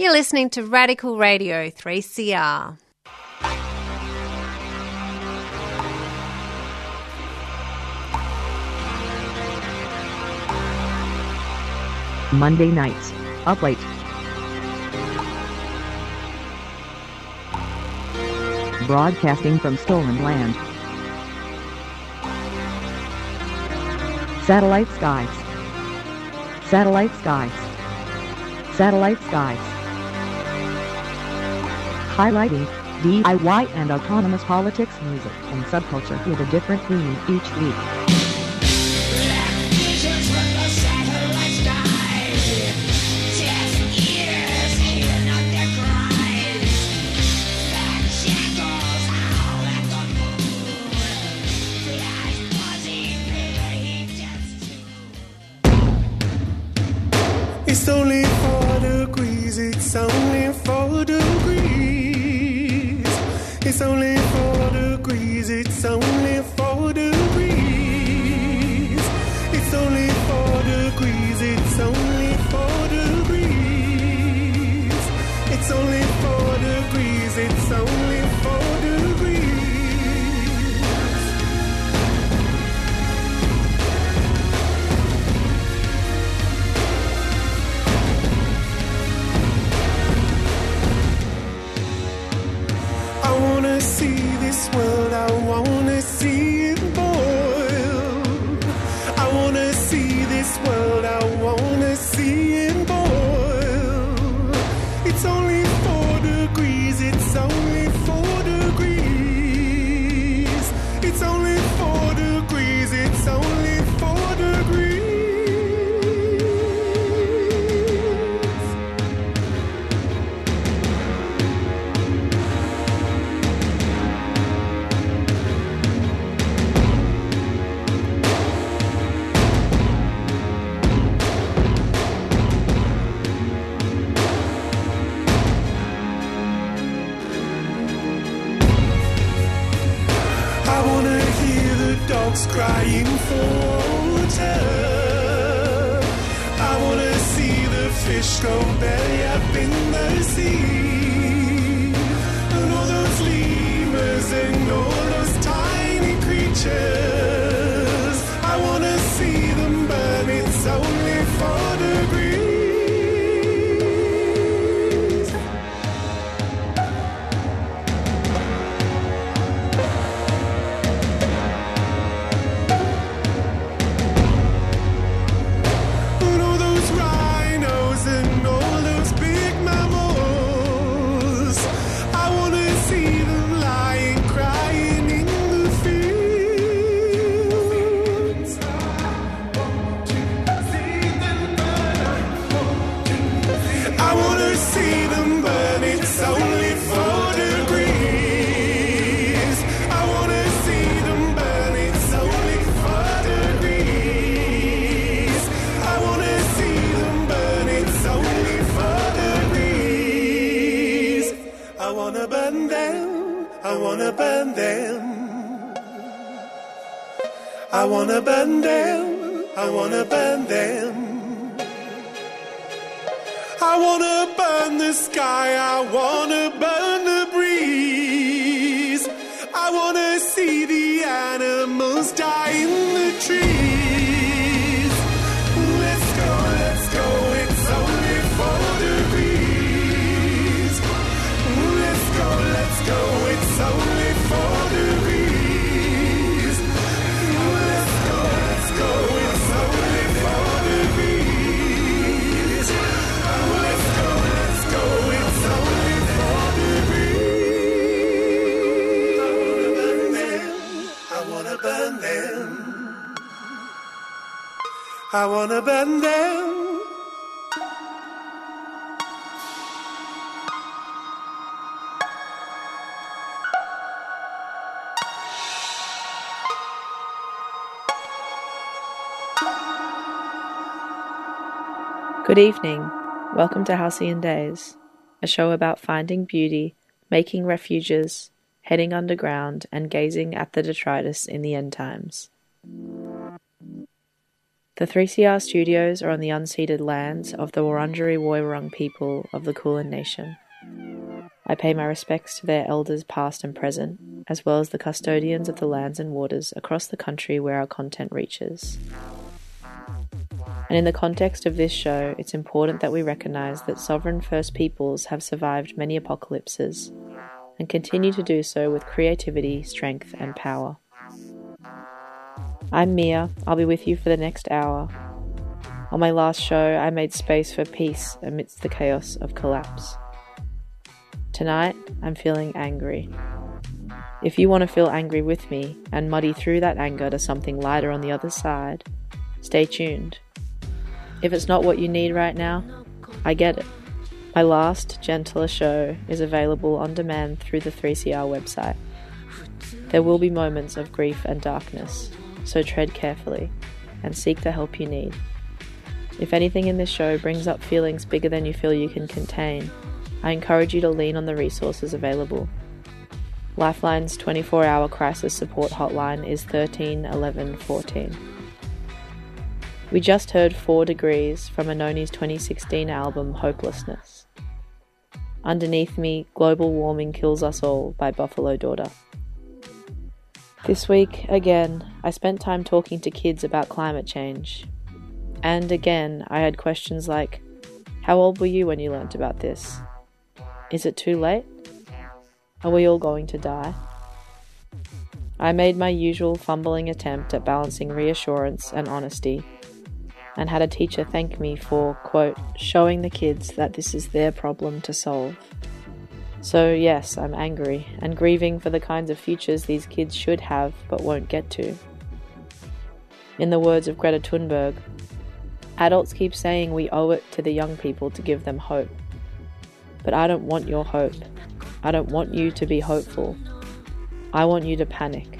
You're listening to Radical Radio 3CR. Monday nights, up late. Broadcasting from stolen land. Satellite skies. Satellite skies. Satellite skies highlighting DIY and autonomous politics music and subculture with a different theme each week. wanna burn the sky, I wanna burn the breeze. I wanna see the animals. I wanna bend down. Good evening. Welcome to Halcyon Daze, a show about finding beauty, making refuges, heading underground, and gazing at the detritus in the end times. The 3CR studios are on the unceded lands of the Wurundjeri Woiwurrung people of the Kulin Nation. I pay my respects to their elders past and present, as well as the custodians of the lands and waters across the country where our content reaches. And in the context of this show, it's important that we recognise that sovereign First Peoples have survived many apocalypses and continue to do so with creativity, strength, and power. I'm Mia. I'll be with you for the next hour. On my last show, I made space for peace amidst the chaos of collapse. Tonight, I'm feeling angry. If you want to feel angry with me and muddy through that anger to something lighter on the other side, stay tuned. If it's not what you need right now, I get it. My last, gentler show is available on demand through the 3CR website. There will be moments of grief and darkness, so tread carefully and seek the help you need. If anything in this show brings up feelings bigger than you feel you can contain, I encourage you to lean on the resources available. Lifeline's 24 hour crisis support hotline is 13 11 14. We just heard Four Degrees from Anohni's 2016 album Hopelessness. Underneath me, Global Warming Kills Us All by Buffalo Daughter. This week, again, I spent time talking to kids about climate change. And again, I had questions like How old were you when you learnt about this? Is it too late? Are we all going to die? I made my usual fumbling attempt at balancing reassurance and honesty, and had a teacher thank me for, quote, showing the kids that this is their problem to solve. So, yes, I'm angry and grieving for the kinds of futures these kids should have but won't get to. In the words of Greta Thunberg, adults keep saying we owe it to the young people to give them hope. But I don't want your hope. I don't want you to be hopeful. I want you to panic.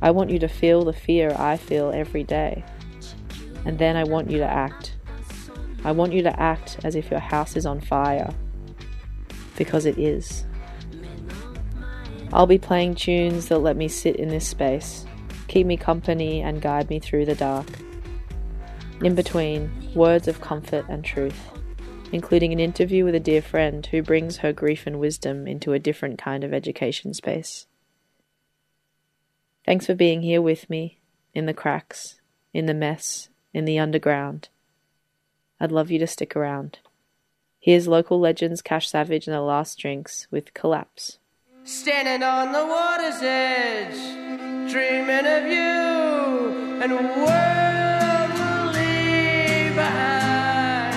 I want you to feel the fear I feel every day. And then I want you to act. I want you to act as if your house is on fire. Because it is. I'll be playing tunes that let me sit in this space, keep me company, and guide me through the dark. In between, words of comfort and truth including an interview with a dear friend who brings her grief and wisdom into a different kind of education space. Thanks for being here with me, in the cracks, in the mess, in the underground. I'd love you to stick around. Here's local legends Cash Savage and the Last Drinks with Collapse. Standing on the water's edge, dreaming of you and world will leave behind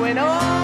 when all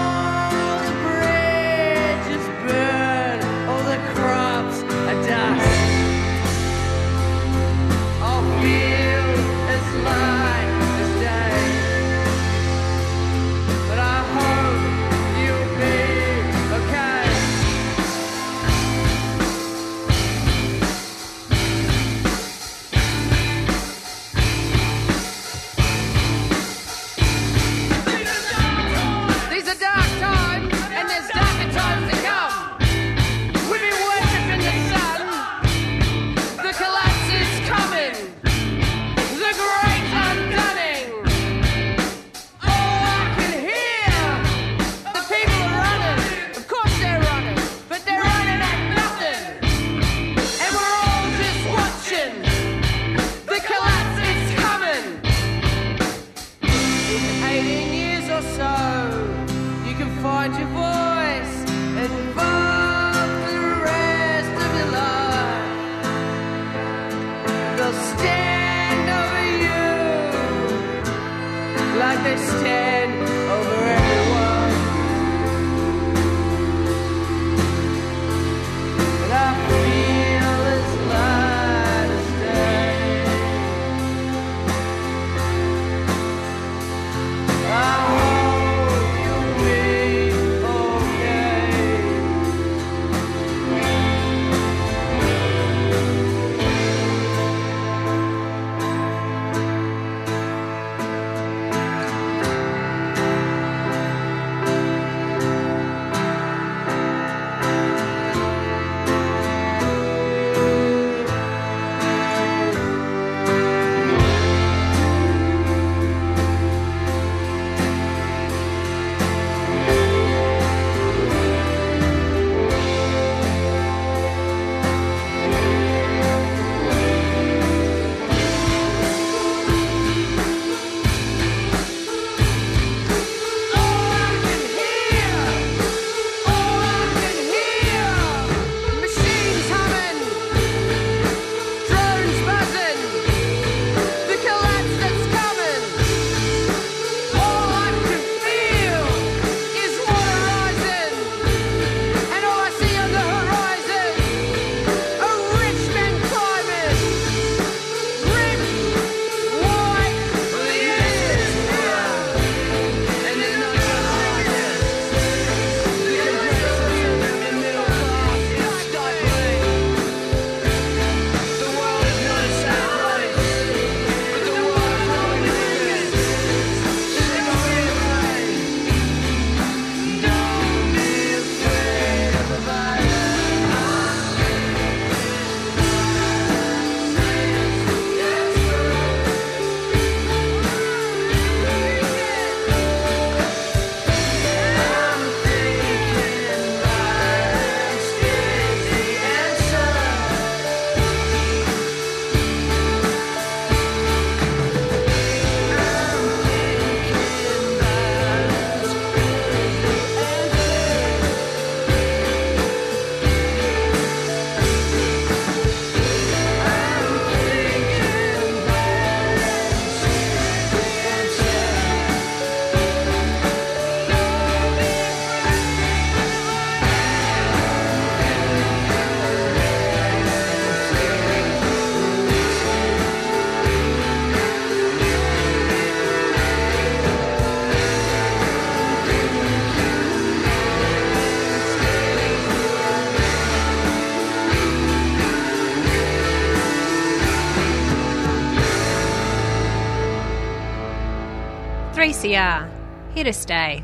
3CR, here to stay.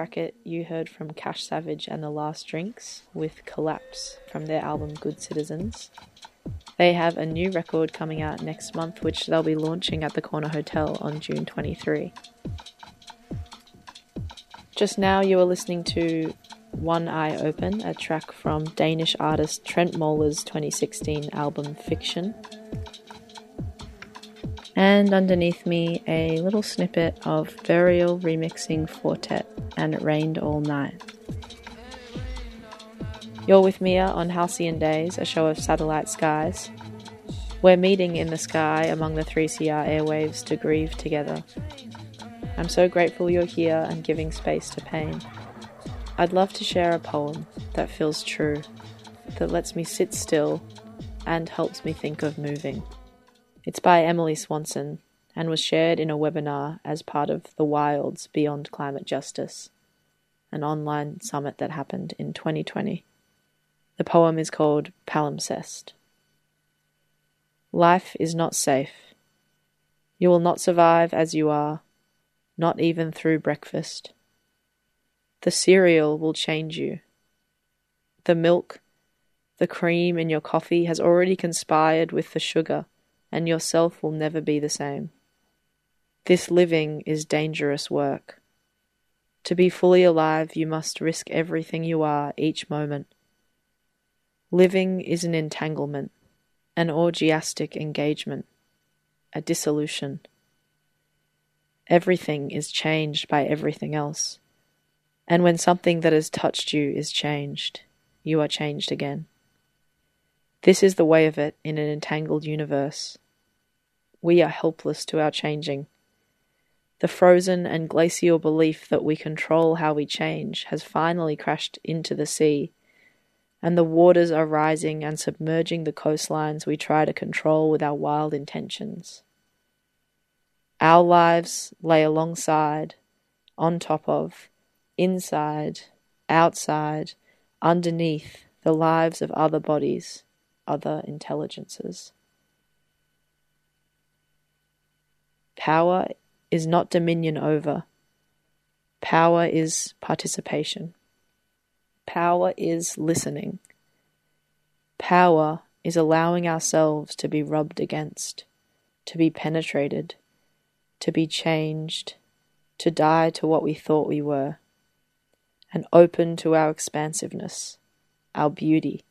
bracket, you heard from Cash Savage and The Last Drinks with Collapse from their album Good Citizens. They have a new record coming out next month, which they'll be launching at the Corner Hotel on June 23. Just now, you are listening to One Eye Open, a track from Danish artist Trentemøller's 2016 album Fiction and underneath me a little snippet of Burial remixing Quartet and It Rained All Night. You're with Mia on Halcyon Daze, a show of satellite skies. We're meeting in the sky among the 3CR airwaves to grieve together. I'm so grateful you're here and giving space to pain. I'd love to share a poem that feels true, that lets me sit still and helps me think of moving. It's by Emily Swanson and was shared in a webinar as part of The Wilds Beyond Climate Justice, an online summit that happened in 2020. The poem is called Palimpsest. Life is not safe. You will not survive as you are, not even through breakfast. The cereal will change you. The milk, the cream in your coffee has already conspired with the sugar, and yourself will never be the same. This living is dangerous work. To be fully alive, you must risk everything you are each moment. Living is an entanglement, an orgiastic engagement, a dissolution. Everything is changed by everything else. And when something that has touched you is changed, you are changed again. This is the way of it in an entangled universe. We are helpless to our changing. The frozen and glacial belief that we control how we change has finally crashed into the sea, and the waters are rising and submerging the coastlines we try to control with our wild intentions. Our lives lay alongside, on top of, inside, outside, underneath the lives of other bodies, other intelligences. Power is not dominion over. Power is participation. Power is listening. Power is allowing ourselves to be rubbed against, to be penetrated, to be changed, to die to what we thought we were, and open to our expansiveness, our beauty,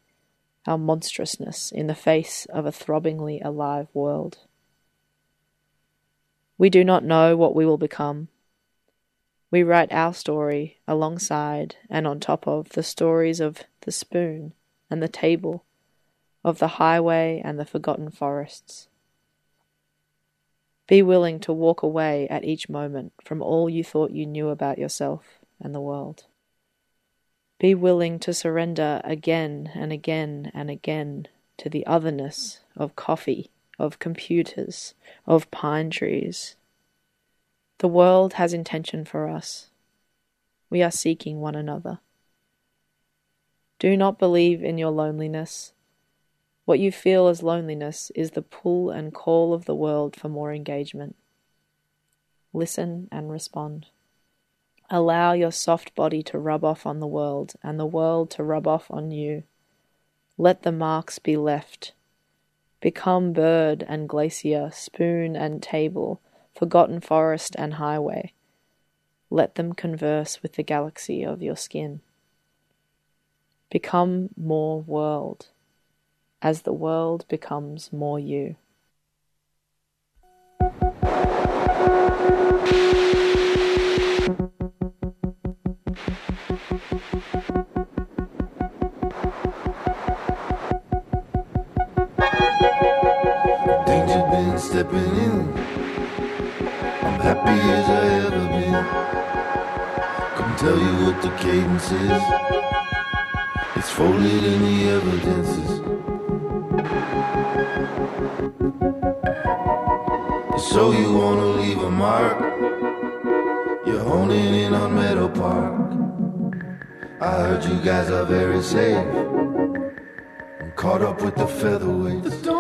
our monstrousness in the face of a throbbingly alive world. We do not know what we will become. We write our story alongside and on top of the stories of the spoon and the table, of the highway and the forgotten forests. Be willing to walk away at each moment from all you thought you knew about yourself and the world. Be willing to surrender again and again and again to the otherness of coffee, of computers, of pine trees. The world has intention for us. We are seeking one another. Do not believe in your loneliness. What you feel as loneliness is the pull and call of the world for more engagement. Listen and respond. Allow your soft body to rub off on the world and the world to rub off on you. Let the marks be left. Become bird and glacier, spoon and table, forgotten forest and highway. Let them converse with the galaxy of your skin. Become more world as the world becomes more you. Stepping in. I'm happy as I ever been. Come tell you what the cadence is. It's folded in the evidences. So you wanna leave a mark? You're honing in on Meadow Park. I heard you guys are very safe. I'm caught up with the featherweights.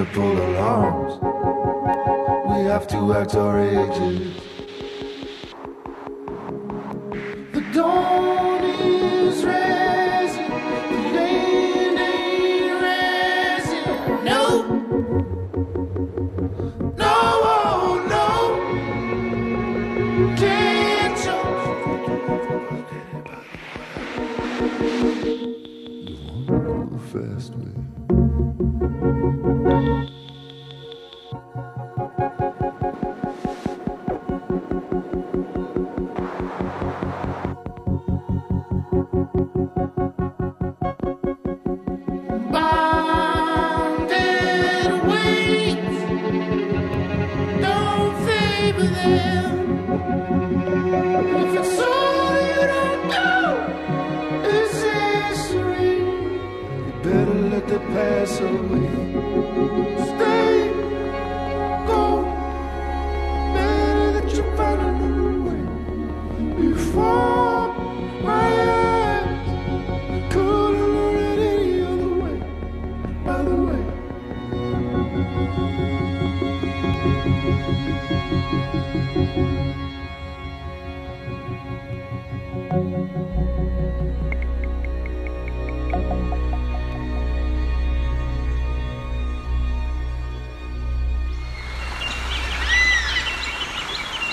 Asked me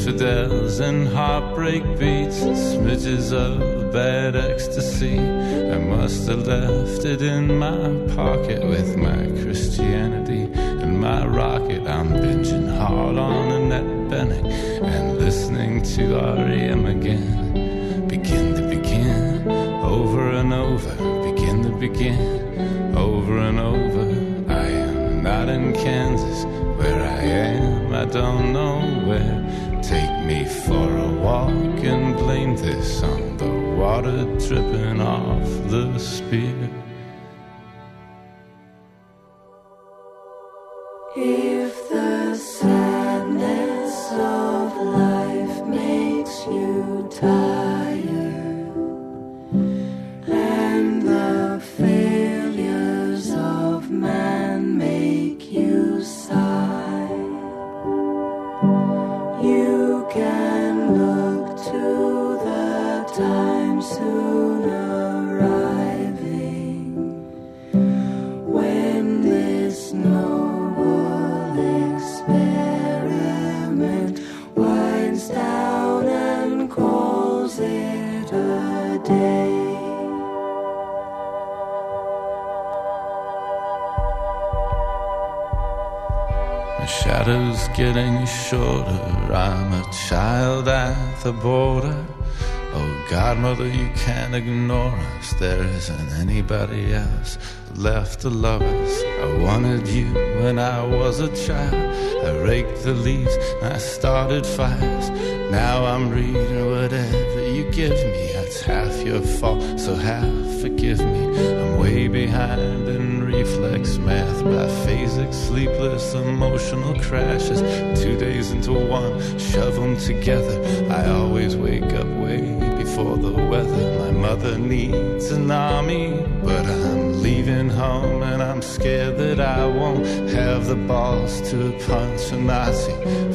Infidels and heartbreak beats, smidges of bad ecstasy. I must have left it in my pocket with my Christianity and my rocket. I'm binging hard on Annette Bening and listening to REM again. Begin to begin, over and over. Begin to begin, over and over. I am not in Kansas, where I am, I don't know where. Walk and blame this on the water dripping off the spear. The border. Oh, Godmother, you can't ignore us. There isn't anybody else left to love us. I wanted you when I was a child. I raked the leaves I started fires. Now I'm reading whatever you give me. That's half your fault, so half forgive me. I'm way behind sleepless, emotional crashes. Two days into one, shove them together. I always wake up way before the weather. My mother needs an army, but I'm leaving home and I'm scared that I won't have the balls to punch a Nazi.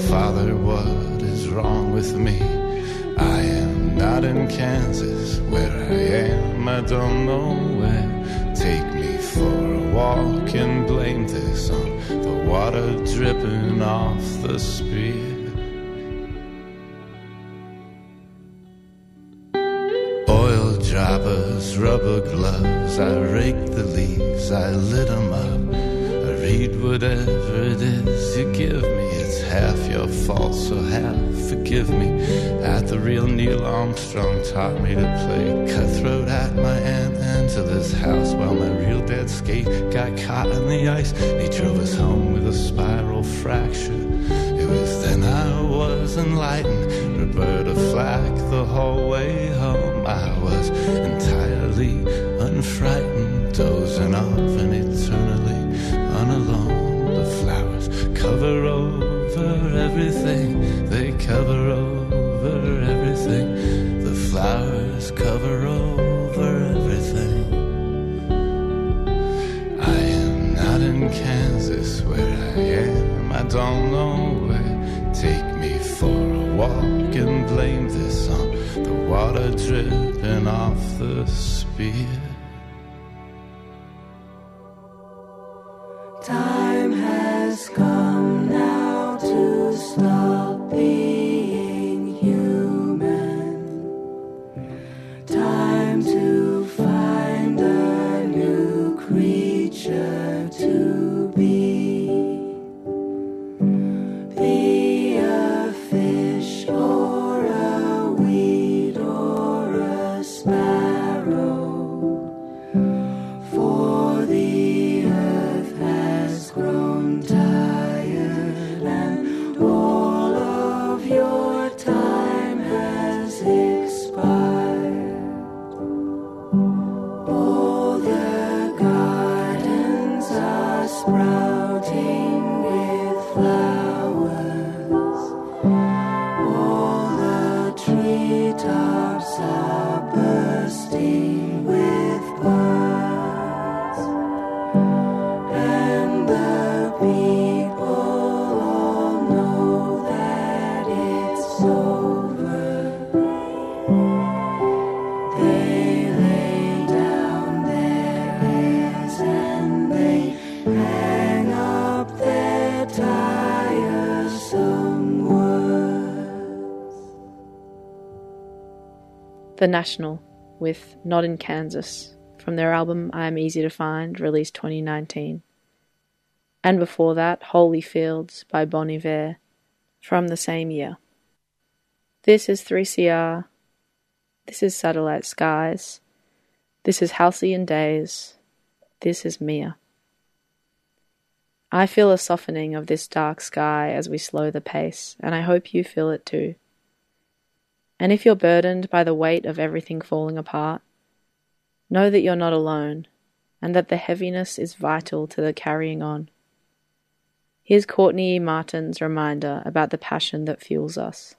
Father, what is wrong with me? I am not in Kansas, where I am, I don't know where. Walk and blame this on the water dripping off the spear. Oil droppers, rubber gloves, I rake the leaves, I lit 'em up. I read whatever it is you give me. Half your fault, so half forgive me. At the real Neil Armstrong taught me to play cutthroat at my Aunt this house while my real dad skate got caught in the ice. He drove us home with a spiral fracture. It was then I was enlightened. Roberta Flack the whole way home. I was entirely unfrightened, dozing off and eternally unalone. The flowers cover over everything. They cover over everything. The flowers cover over everything. I am not in Kansas where I am. I don't know where. Take me for a walk and blame this on the water dripping off the spear. The National with Not in Kansas from their album I Am Easy to Find, released 2019. And before that, Holyfields by Bon Iver from the same year. This is 3CR. This is Satellite Skies. This is Halcyon Daze. This is Mia. I feel a softening of this dark sky as we slow the pace, and I hope you feel it too. And if you're burdened by the weight of everything falling apart, know that you're not alone, and that the heaviness is vital to the carrying on. Here's Courtney. Martin's reminder about the passion that fuels us.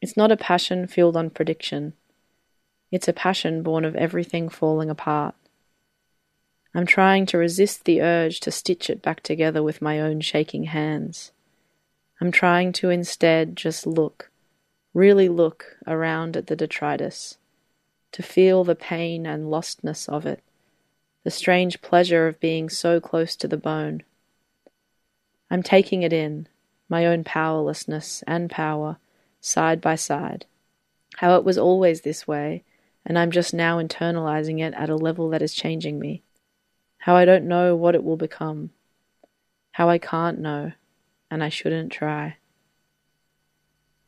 It's not a passion fueled on prediction. It's a passion born of everything falling apart. I'm trying to resist the urge to stitch it back together with my own shaking hands. I'm trying to instead just look, really look around at the detritus, to feel the pain and lostness of it, the strange pleasure of being so close to the bone. I'm taking it in, my own powerlessness and power, side by side. How it was always this way, and I'm just now internalizing it at a level that is changing me. How I don't know what it will become. How I can't know, and I shouldn't try.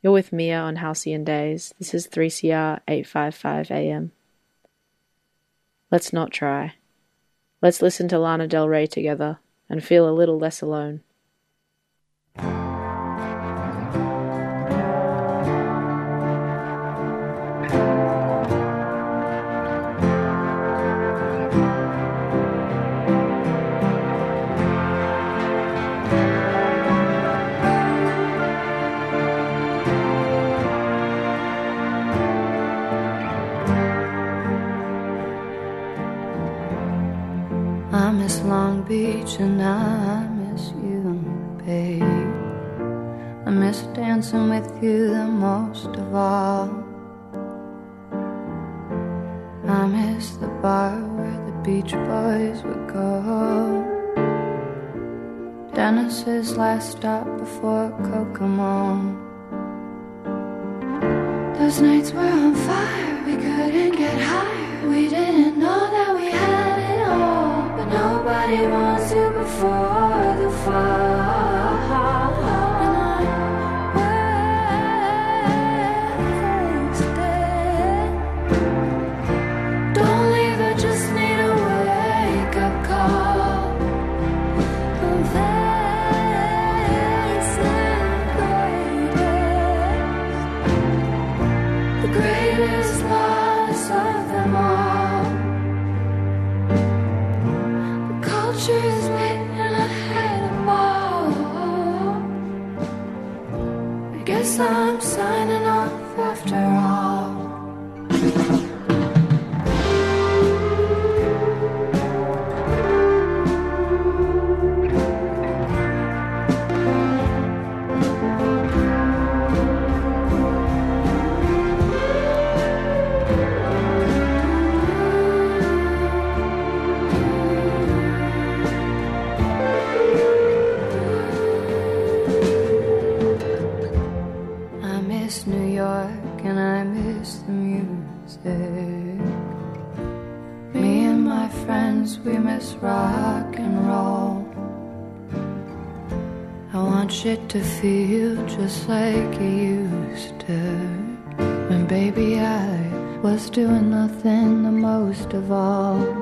You're with Mia on Halcyon Daze. This is 3CR 855 AM. Let's not try. Let's listen to Lana Del Rey together and feel a little less alone. Long Beach and I miss you, babe. I miss dancing with you the most of all. I miss the bar where the beach boys would go. Dennis's last stop before Kokomo. Those nights were on fire, we couldn't get higher. We didn't know wants you before the fall. Miss rock and roll. I want shit to feel just like it used to. When baby I was doing nothing the most of all.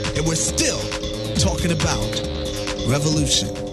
and we're still talking about revolution.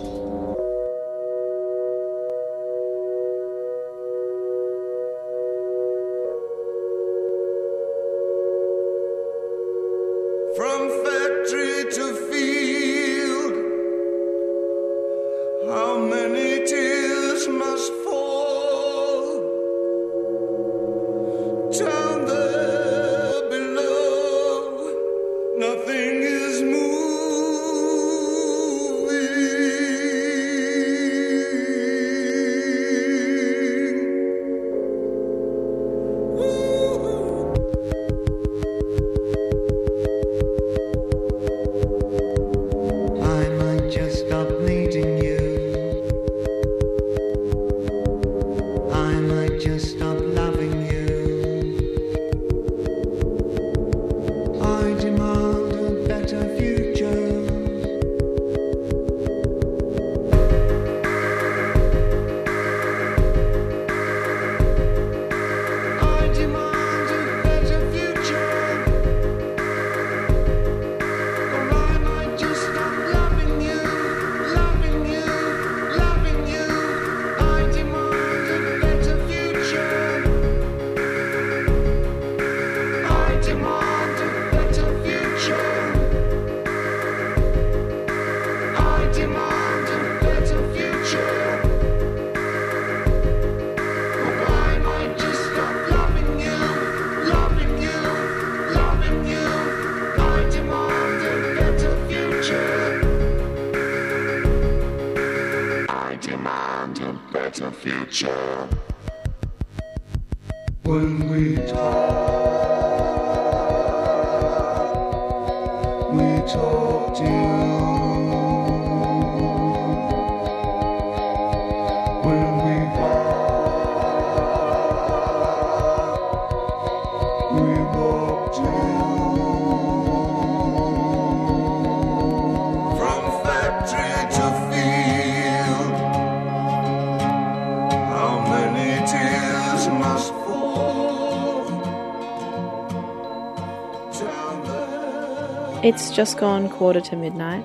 It's just gone quarter to midnight.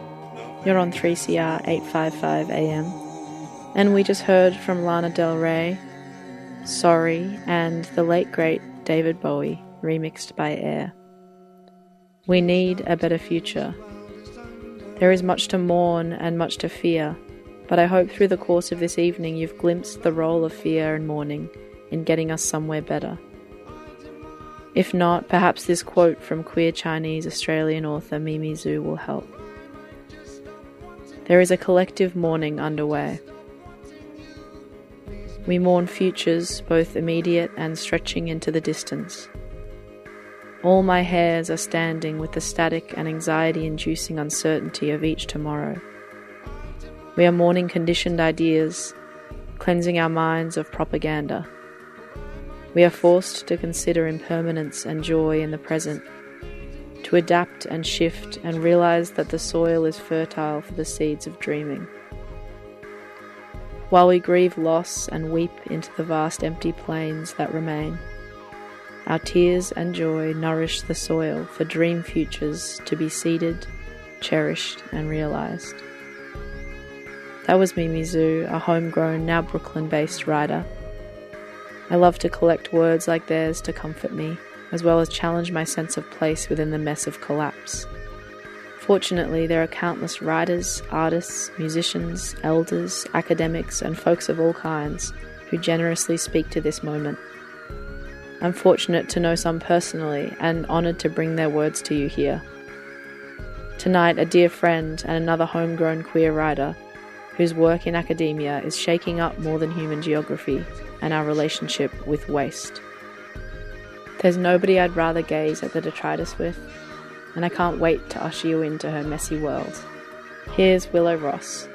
You're on 3CR 855 AM. And we just heard from Lana Del Rey, Sorry, and the late great David Bowie, remixed by Air. We need a better future. There is much to mourn and much to fear, but I hope through the course of this evening you've glimpsed the role of fear and mourning in getting us somewhere better. If not, perhaps this quote from queer Chinese Australian author Mimi Zhu will help. There is a collective mourning underway. We mourn futures, both immediate and stretching into the distance. All my hairs are standing with the static and anxiety inducing uncertainty of each tomorrow. We are mourning conditioned ideas, cleansing our minds of propaganda. We are forced to consider impermanence and joy in the present, to adapt and shift and realize that the soil is fertile for the seeds of dreaming. While we grieve loss and weep into the vast empty plains that remain, our tears and joy nourish the soil for dream futures to be seeded, cherished, and realized. That was Mimi Zhu, a homegrown, now Brooklyn based writer. I love to collect words like theirs to comfort me, as well as challenge my sense of place within the mess of collapse. Fortunately, there are countless writers, artists, musicians, elders, academics, and folks of all kinds who generously speak to this moment. I'm fortunate to know some personally and honoured to bring their words to you here. Tonight, a dear friend and another homegrown queer writer whose work in academia is shaking up more than human geography and our relationship with waste. There's nobody I'd rather gaze at the detritus with, and I can't wait to usher you into her messy world. Here's Willow Ross.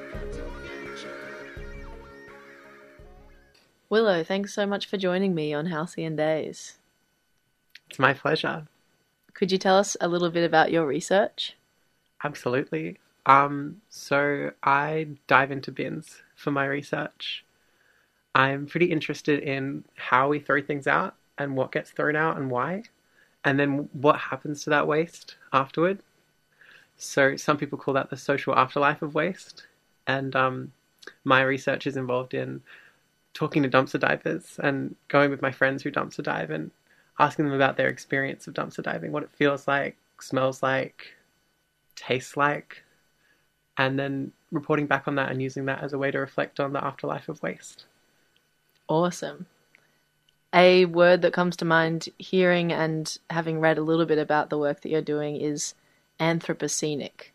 Willow, thanks so much for joining me on Halcyon Daze. It's my pleasure. Could you tell us a little bit about your research? Absolutely. Um, so I dive into bins for my research. I'm pretty interested in how we throw things out and what gets thrown out and why, and then what happens to that waste afterward. So some people call that the social afterlife of waste, and um, my research is involved in talking to dumpster divers and going with my friends who dumpster dive and asking them about their experience of dumpster diving, what it feels like, smells like, tastes like, and then reporting back on that and using that as a way to reflect on the afterlife of waste. Awesome. A word that comes to mind hearing and having read a little bit about the work that you're doing is Anthropocenic.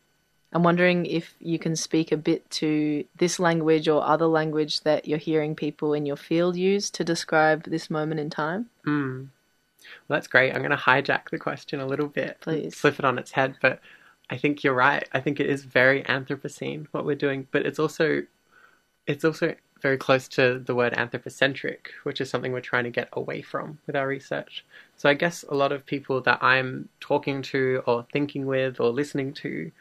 I'm wondering if you can speak a bit to this language or other language that you're hearing people in your field use to describe this moment in time. Hmm. Well, that's great. I'm going to hijack the question a little bit, Please. flip it on its head. But I think you're right. I think it is very Anthropocene what we're doing, but it's also it's also very close to the word anthropocentric, which is something we're trying to get away from with our research. So I guess a lot of people that I'm talking to or thinking with or listening to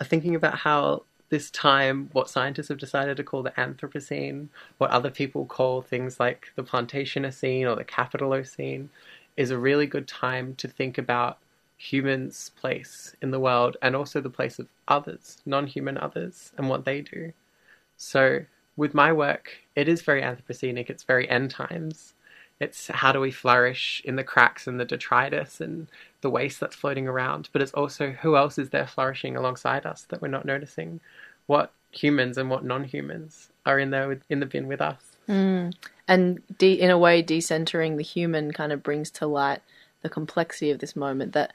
are thinking about how this time, what scientists have decided to call the Anthropocene, what other people call things like the Plantationocene or the Capitalocene, is a really good time to think about humans' place in the world and also the place of others, non human others, and what they do. So, with my work, it is very Anthropocenic, it's very end times. It's how do we flourish in the cracks and the detritus and the waste that's floating around, but it's also who else is there flourishing alongside us that we're not noticing? What humans and what non humans are in there with, in the bin with us? Mm. And de- in a way, decentering the human kind of brings to light the complexity of this moment that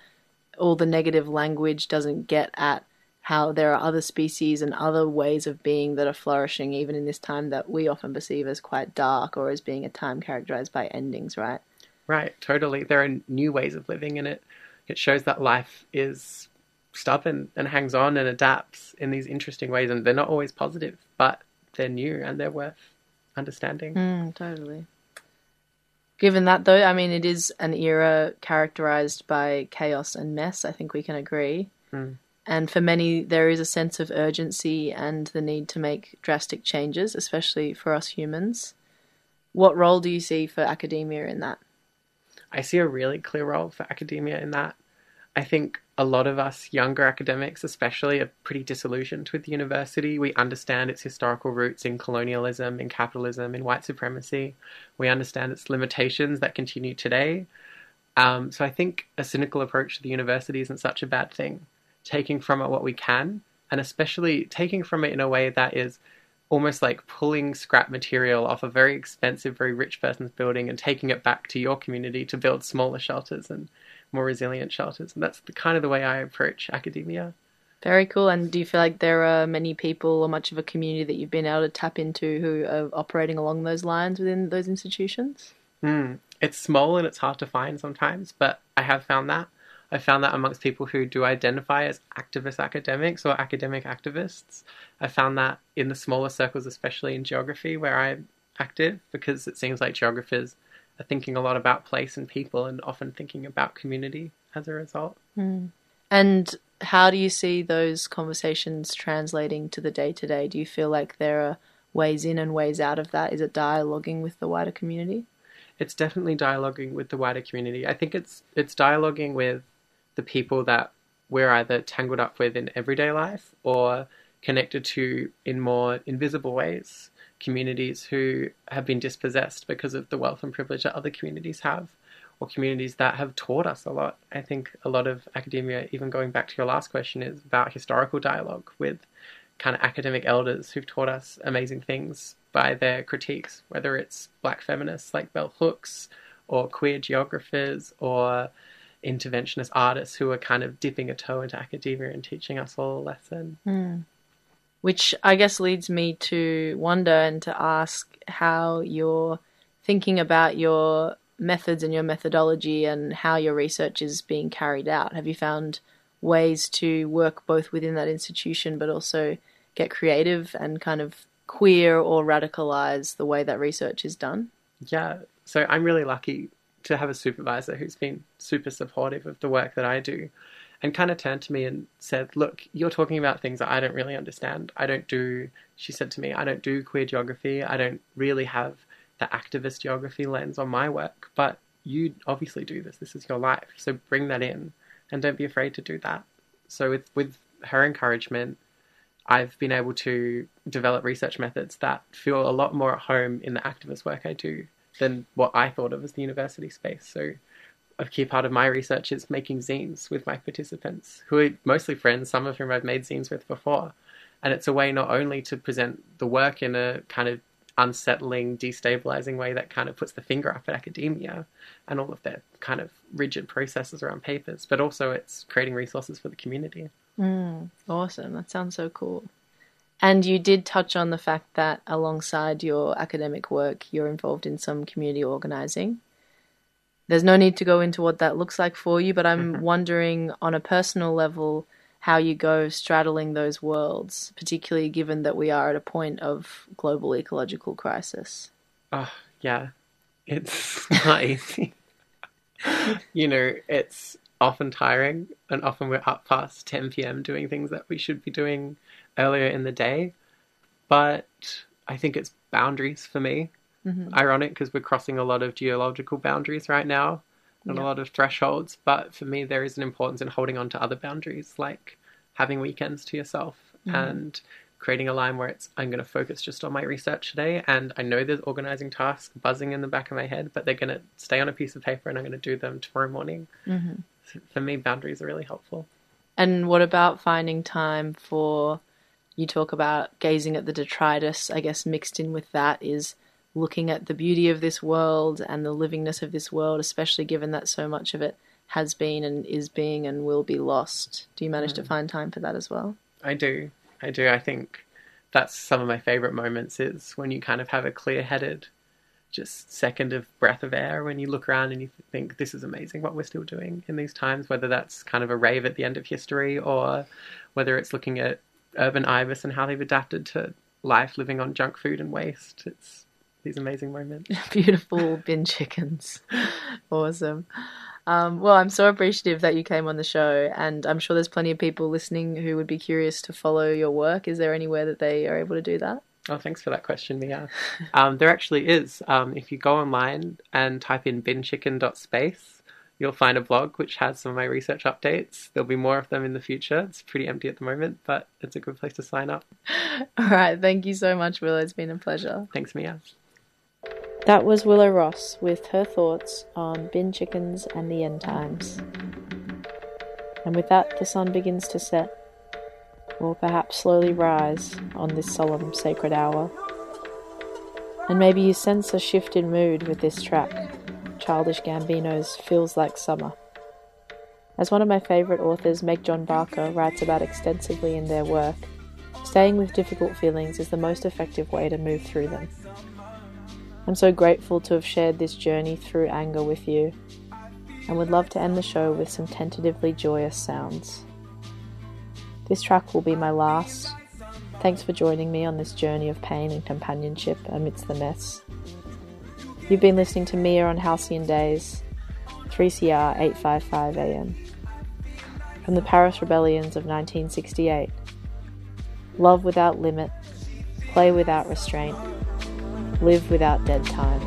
all the negative language doesn't get at how there are other species and other ways of being that are flourishing even in this time that we often perceive as quite dark or as being a time characterized by endings, right? Right, totally. There are new ways of living in it. It shows that life is stubborn and hangs on and adapts in these interesting ways, and they're not always positive, but they're new and they're worth understanding. Mm, totally. Given that, though, I mean, it is an era characterized by chaos and mess, I think we can agree. Mm. And for many, there is a sense of urgency and the need to make drastic changes, especially for us humans. What role do you see for academia in that? I see a really clear role for academia in that. I think a lot of us younger academics, especially, are pretty disillusioned with the university. We understand its historical roots in colonialism, in capitalism, in white supremacy. We understand its limitations that continue today. Um, so I think a cynical approach to the university isn't such a bad thing. Taking from it what we can, and especially taking from it in a way that is almost like pulling scrap material off a very expensive, very rich person's building and taking it back to your community to build smaller shelters and more resilient shelters. And that's the kind of the way I approach academia. Very cool. And do you feel like there are many people or much of a community that you've been able to tap into who are operating along those lines within those institutions? Mm. It's small and it's hard to find sometimes, but I have found that. I found that amongst people who do identify as activist academics or academic activists. I found that in the smaller circles, especially in geography, where I'm active, because it seems like geographers are thinking a lot about place and people and often thinking about community as a result. Mm. And how do you see those conversations translating to the day to day? Do you feel like there are ways in and ways out of that? Is it dialoguing with the wider community? It's definitely dialoguing with the wider community. I think it's it's dialoguing with the people that we're either tangled up with in everyday life or connected to in more invisible ways. Communities who have been dispossessed because of the wealth and privilege that other communities have, or communities that have taught us a lot. I think a lot of academia, even going back to your last question, is about historical dialogue with kind of academic elders who've taught us amazing things by their critiques, whether it's black feminists like Bell Hooks or queer geographers or interventionist artists who are kind of dipping a toe into academia and teaching us all a lesson. Hmm. Which I guess leads me to wonder and to ask how you're thinking about your methods and your methodology and how your research is being carried out. Have you found ways to work both within that institution but also get creative and kind of queer or radicalize the way that research is done? Yeah, so I'm really lucky to have a supervisor who's been super supportive of the work that I do and kind of turned to me and said, Look, you're talking about things that I don't really understand. I don't do, she said to me, I don't do queer geography. I don't really have the activist geography lens on my work, but you obviously do this. This is your life. So bring that in and don't be afraid to do that. So with, with her encouragement, I've been able to develop research methods that feel a lot more at home in the activist work I do than what I thought of as the university space. So a key part of my research is making zines with my participants, who are mostly friends, some of whom I've made zines with before. And it's a way not only to present the work in a kind of unsettling, destabilizing way that kind of puts the finger up at academia and all of their kind of rigid processes around papers, but also it's creating resources for the community. Mm, awesome. That sounds so cool. And you did touch on the fact that alongside your academic work, you're involved in some community organizing. There's no need to go into what that looks like for you, but I'm mm-hmm. wondering on a personal level how you go straddling those worlds, particularly given that we are at a point of global ecological crisis. Oh, yeah. It's not easy. you know, it's often tiring, and often we're up past 10 p.m. doing things that we should be doing earlier in the day. But I think it's boundaries for me. Mhm. Ironic because we're crossing a lot of geological boundaries right now and Yeah. a lot of thresholds. But for me, there is an importance in holding on to other boundaries, like having weekends to yourself Mhm. and creating a line where it's I'm going to focus just on my research today. And I know there's organizing tasks buzzing in the back of my head, but they're going to stay on a piece of paper and I'm going to do them tomorrow morning. Mhm. So for me, boundaries are really helpful. And what about finding time for you talk about gazing at the detritus, I guess mixed in with that is looking at the beauty of this world and the livingness of this world, especially given that so much of it has been and is being and will be lost. Do you manage to Mm. find time for that as well? I do. I do. I think that's some of my favorite moments is when you kind of have a clear headed, just second of breath of air when you look around and you think, this is amazing what we're still doing in these times, whether that's kind of a rave at the end of history or whether it's looking at urban ibis and how they've adapted to life living on junk food and waste. It's these amazing moments. Beautiful bin chickens. awesome. Um, well, I'm so appreciative that you came on the show, and I'm sure there's plenty of people listening who would be curious to follow your work. Is there anywhere that they are able to do that? Oh, thanks for that question, Mia. Um, there actually is. Um, if you go online and type in binchicken.space, you'll find a blog which has some of my research updates. There'll be more of them in the future. It's pretty empty at the moment, but it's a good place to sign up. All right. Thank you so much, Willow. It's been a pleasure. Thanks, Mia. That was Willow Ross with her thoughts on bin chickens and the end times. And with that, the sun begins to set, or perhaps slowly rise on this solemn sacred hour. And maybe you sense a shift in mood with this track, Childish Gambino's Feels Like Summer. As one of my favourite authors, Meg John Barker, writes about extensively in their work, staying with difficult feelings is the most effective way to move through them. I'm so grateful to have shared this journey through anger with you, and would love to end the show with some tentatively joyous sounds. This track will be my last. Thanks for joining me on this journey of pain and companionship amidst the mess. You've been listening to Mia on Halcyon Daze, 3CR 855 AM. From the Paris Rebellions of 1968. Love without limit, play without restraint, live without dead time.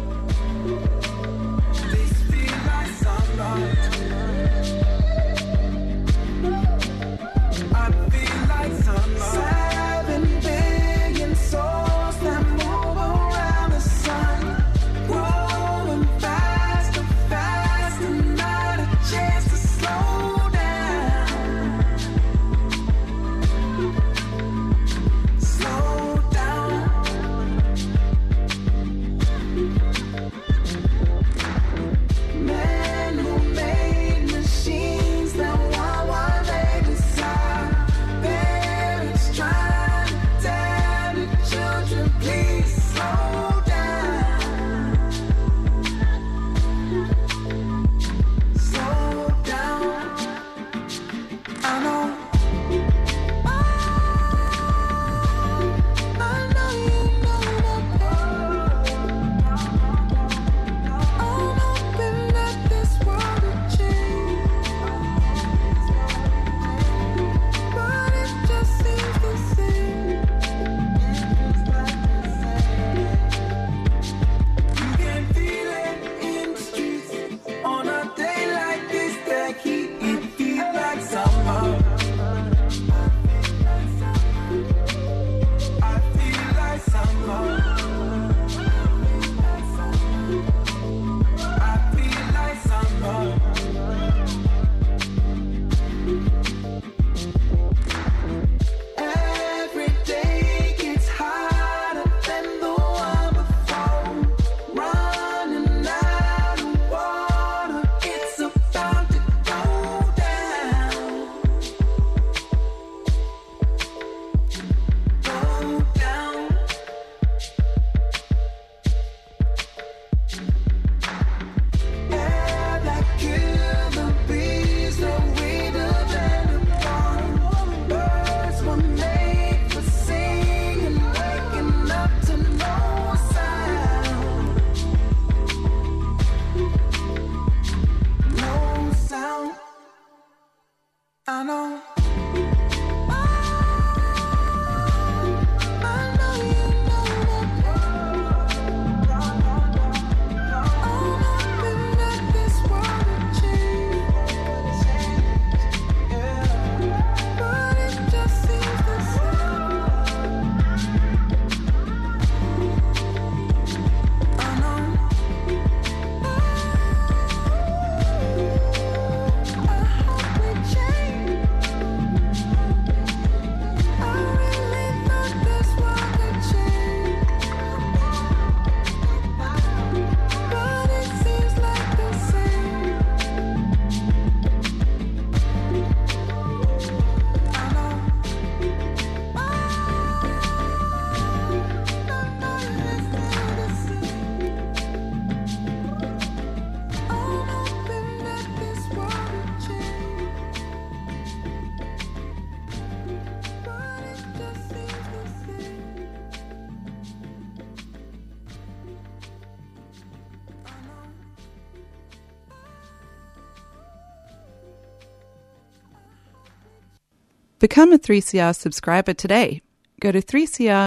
Become a 3CR subscriber today. Go to 3CR